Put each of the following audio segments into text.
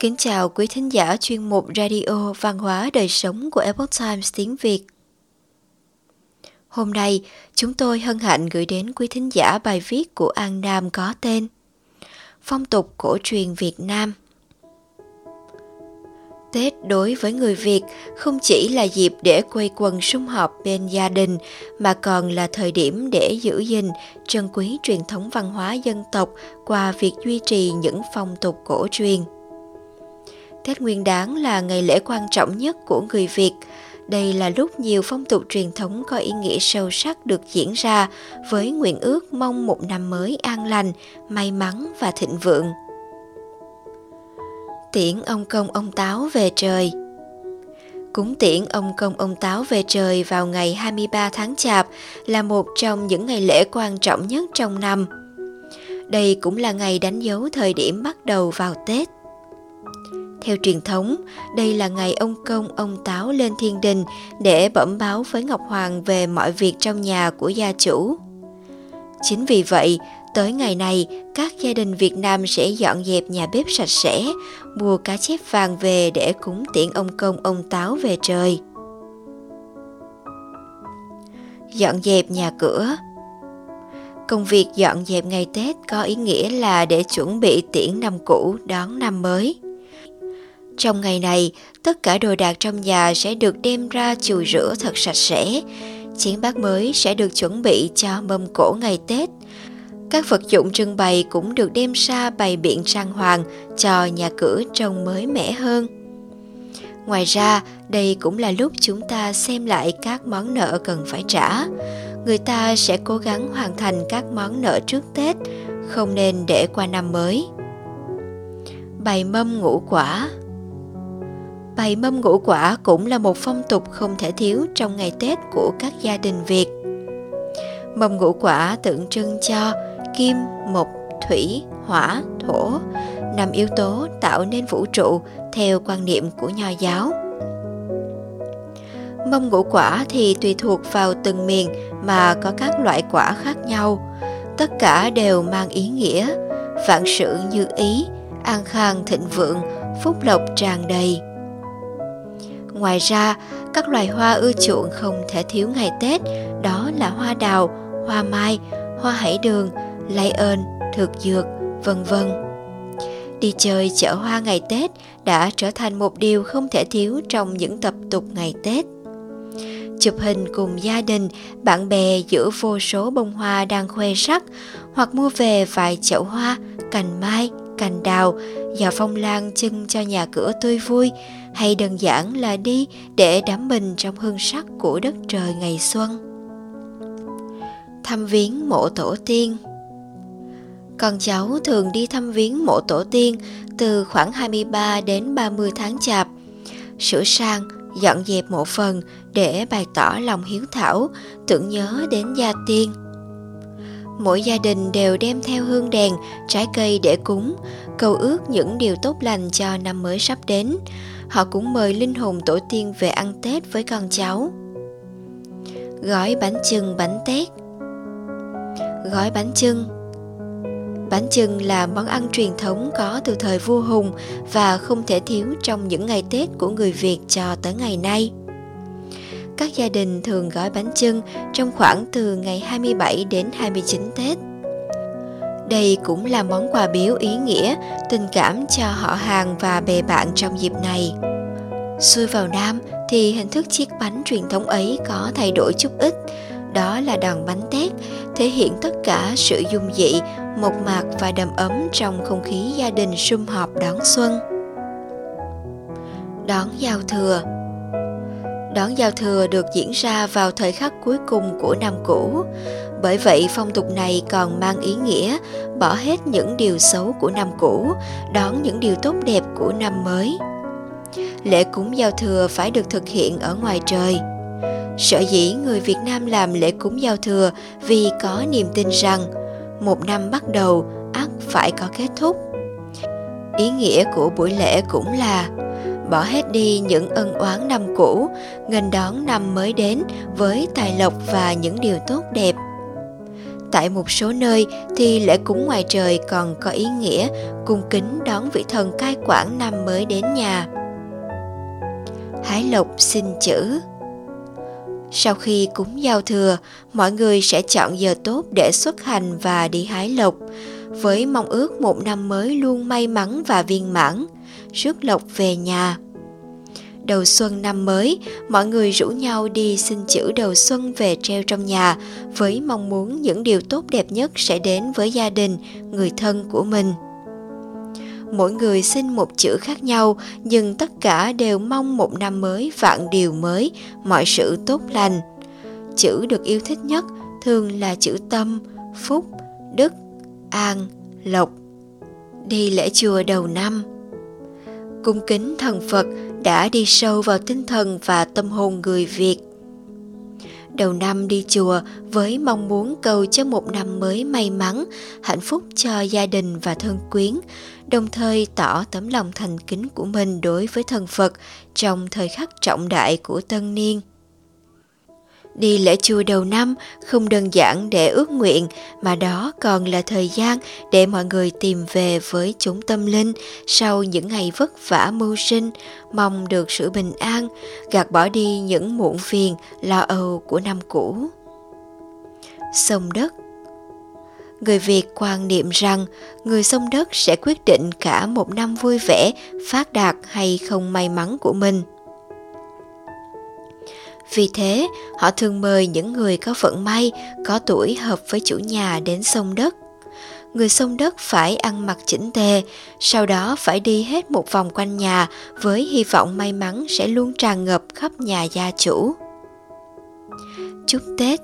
Kính chào quý thính giả chuyên mục Radio Văn hóa Đời Sống của Epoch Times tiếng Việt. Hôm nay, chúng tôi hân hạnh gửi đến quý thính giả bài viết của An Nam có tên Phong tục cổ truyền Việt Nam. Tết đối với người Việt không chỉ là dịp để quây quần sum họp bên gia đình mà còn là thời điểm để giữ gìn, trân quý truyền thống văn hóa dân tộc qua việc duy trì những phong tục cổ truyền. Tết Nguyên Đán là ngày lễ quan trọng nhất của người Việt. Đây là lúc nhiều phong tục truyền thống có ý nghĩa sâu sắc được diễn ra với nguyện ước mong một năm mới an lành, may mắn và thịnh vượng. Tiễn ông công ông táo về trời Cúng tiễn ông công ông táo về trời vào ngày 23 tháng Chạp là một trong những ngày lễ quan trọng nhất trong năm. Đây cũng là ngày đánh dấu thời điểm bắt đầu vào Tết. Theo truyền thống, đây là ngày ông công ông táo lên thiên đình để bẩm báo với Ngọc Hoàng về mọi việc trong nhà của gia chủ. Chính vì vậy, tới ngày này, các gia đình Việt Nam sẽ dọn dẹp nhà bếp sạch sẽ, mua cá chép vàng về để cúng tiễn ông công ông táo về trời. Dọn dẹp nhà cửa Công việc dọn dẹp ngày Tết có ý nghĩa là để chuẩn bị tiễn năm cũ đón năm mới. Trong ngày này, tất cả đồ đạc trong nhà sẽ được đem ra chùi rửa thật sạch sẽ. Chén bát mới sẽ được chuẩn bị cho mâm cổ ngày Tết. Các vật dụng trưng bày cũng được đem ra bày biện trang hoàng cho nhà cửa trông mới mẻ hơn. Ngoài ra, đây cũng là lúc chúng ta xem lại các món nợ cần phải trả. Người ta sẽ cố gắng hoàn thành các món nợ trước Tết, không nên để qua năm mới. Bày mâm ngũ quả Bày mâm ngũ quả cũng là một phong tục không thể thiếu trong ngày Tết của các gia đình Việt. Mâm ngũ quả tượng trưng cho kim, mộc, thủy, hỏa, thổ, năm yếu tố tạo nên vũ trụ theo quan niệm của nho giáo. Mâm ngũ quả thì tùy thuộc vào từng miền mà có các loại quả khác nhau. Tất cả đều mang ý nghĩa, vạn sự như ý, an khang thịnh vượng, phúc lộc tràn đầy. Ngoài ra, các loài hoa ưa chuộng không thể thiếu ngày Tết, đó là hoa đào, hoa mai, hoa hải đường, lay ơn, thực dược, vân vân. Đi chơi chợ hoa ngày Tết đã trở thành một điều không thể thiếu trong những tập tục ngày Tết. Chụp hình cùng gia đình, bạn bè giữa vô số bông hoa đang khoe sắc, hoặc mua về vài chậu hoa, cành mai, cành đào, và phong lan trưng cho nhà cửa tươi vui, hay đơn giản là đi để đắm mình trong hương sắc của đất trời ngày xuân. Thăm viếng mộ tổ tiên Con cháu thường đi thăm viếng mộ tổ tiên từ khoảng 23 đến 30 tháng chạp, sửa sang, dọn dẹp mộ phần để bày tỏ lòng hiếu thảo, tưởng nhớ đến gia tiên. Mỗi gia đình đều đem theo hương đèn, trái cây để cúng, cầu ước những điều tốt lành cho năm mới sắp đến. Họ cũng mời linh hồn tổ tiên về ăn Tết với con cháu. Gói bánh chưng, bánh tét Gói bánh chưng Bánh chưng là món ăn truyền thống có từ thời vua Hùng và không thể thiếu trong những ngày Tết của người Việt cho tới ngày nay. Các gia đình thường gói bánh chưng trong khoảng từ ngày 27 đến 29 Tết. Đây cũng là món quà biếu ý nghĩa, tình cảm cho họ hàng và bè bạn trong dịp này. Xuôi vào Nam thì hình thức chiếc bánh truyền thống ấy có thay đổi chút ít, đó là đòn bánh tét, thể hiện tất cả sự dung dị, mộc mạc và đầm ấm trong không khí gia đình sum họp đón xuân. Đón giao thừa Đón giao thừa được diễn ra vào thời khắc cuối cùng của năm cũ. Bởi vậy phong tục này còn mang ý nghĩa bỏ hết những điều xấu của năm cũ, đón những điều tốt đẹp của năm mới. Lễ cúng giao thừa phải được thực hiện ở ngoài trời. Sở dĩ người Việt Nam làm lễ cúng giao thừa vì có niềm tin rằng một năm bắt đầu ắt phải có kết thúc. Ý nghĩa của buổi lễ cũng là bỏ hết đi những ân oán năm cũ, nghênh đón năm mới đến với tài lộc và những điều tốt đẹp. Tại một số nơi thì lễ cúng ngoài trời còn có ý nghĩa cung kính đón vị thần cai quản năm mới đến nhà. Hái lộc xin chữ Sau khi cúng giao thừa, mọi người sẽ chọn giờ tốt để xuất hành và đi hái lộc, với mong ước một năm mới luôn may mắn và viên mãn, rước lộc về nhà. Đầu xuân năm mới, mọi người rủ nhau đi xin chữ đầu xuân về treo trong nhà với mong muốn những điều tốt đẹp nhất sẽ đến với gia đình, người thân của mình. Mỗi người xin một chữ khác nhau, nhưng tất cả đều mong một năm mới vạn điều mới, mọi sự tốt lành. Chữ được yêu thích nhất thường là chữ tâm, phúc, đức, an, lộc. Đi lễ chùa đầu năm Cung kính thần Phật đã đi sâu vào tinh thần và tâm hồn người Việt. Đầu năm đi chùa với mong muốn cầu cho một năm mới may mắn, hạnh phúc cho gia đình và thân quyến, đồng thời tỏ tấm lòng thành kính của mình đối với thần Phật trong thời khắc trọng đại của tân niên. Đi lễ chùa đầu năm không đơn giản để ước nguyện mà đó còn là thời gian để mọi người tìm về với chúng tâm linh sau những ngày vất vả mưu sinh, mong được sự bình an, gạt bỏ đi những muộn phiền, lo âu của năm cũ. Sông đất Người Việt quan niệm rằng người sông đất sẽ quyết định cả một năm vui vẻ, phát đạt hay không may mắn của mình – vì thế, họ thường mời những người có vận may, có tuổi hợp với chủ nhà đến sông đất. Người sông đất phải ăn mặc chỉnh tề, sau đó phải đi hết một vòng quanh nhà với hy vọng may mắn sẽ luôn tràn ngập khắp nhà gia chủ. Chúc Tết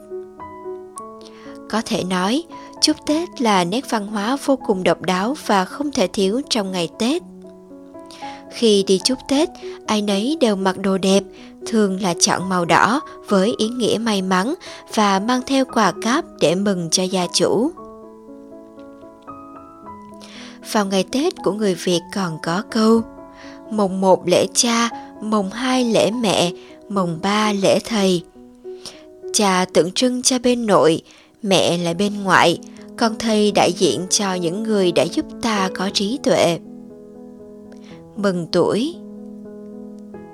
Có thể nói, chúc Tết là nét văn hóa vô cùng độc đáo và không thể thiếu trong ngày Tết. Khi đi chúc Tết, ai nấy đều mặc đồ đẹp, thường là chọn màu đỏ với ý nghĩa may mắn và mang theo quà cáp để mừng cho gia chủ. Vào ngày Tết của người Việt còn có câu Mồng một lễ cha, mồng hai lễ mẹ, mồng ba lễ thầy. Cha tượng trưng cho bên nội, mẹ là bên ngoại, còn thầy đại diện cho những người đã giúp ta có trí tuệ. Mừng tuổi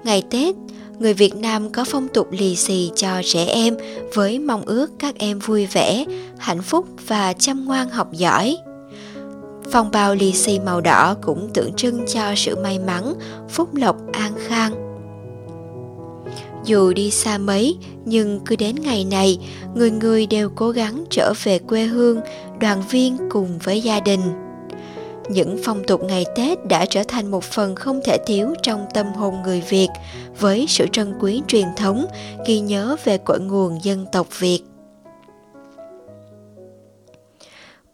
Ngày Tết, người Việt Nam có phong tục lì xì cho trẻ em với mong ước các em vui vẻ, hạnh phúc và chăm ngoan học giỏi. Phong bao lì xì màu đỏ cũng tượng trưng cho sự may mắn, phúc lộc an khang. Dù đi xa mấy, nhưng cứ đến ngày này, người người đều cố gắng trở về quê hương, đoàn viên cùng với gia đình những phong tục ngày Tết đã trở thành một phần không thể thiếu trong tâm hồn người Việt với sự trân quý truyền thống, ghi nhớ về cội nguồn dân tộc Việt.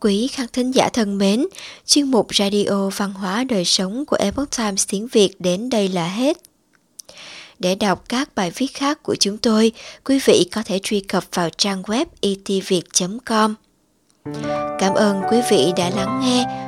Quý khán thính giả thân mến, chuyên mục Radio Văn hóa Đời Sống của Epoch Times tiếng Việt đến đây là hết. Để đọc các bài viết khác của chúng tôi, quý vị có thể truy cập vào trang web e itviet.com. Cảm ơn quý vị đã lắng nghe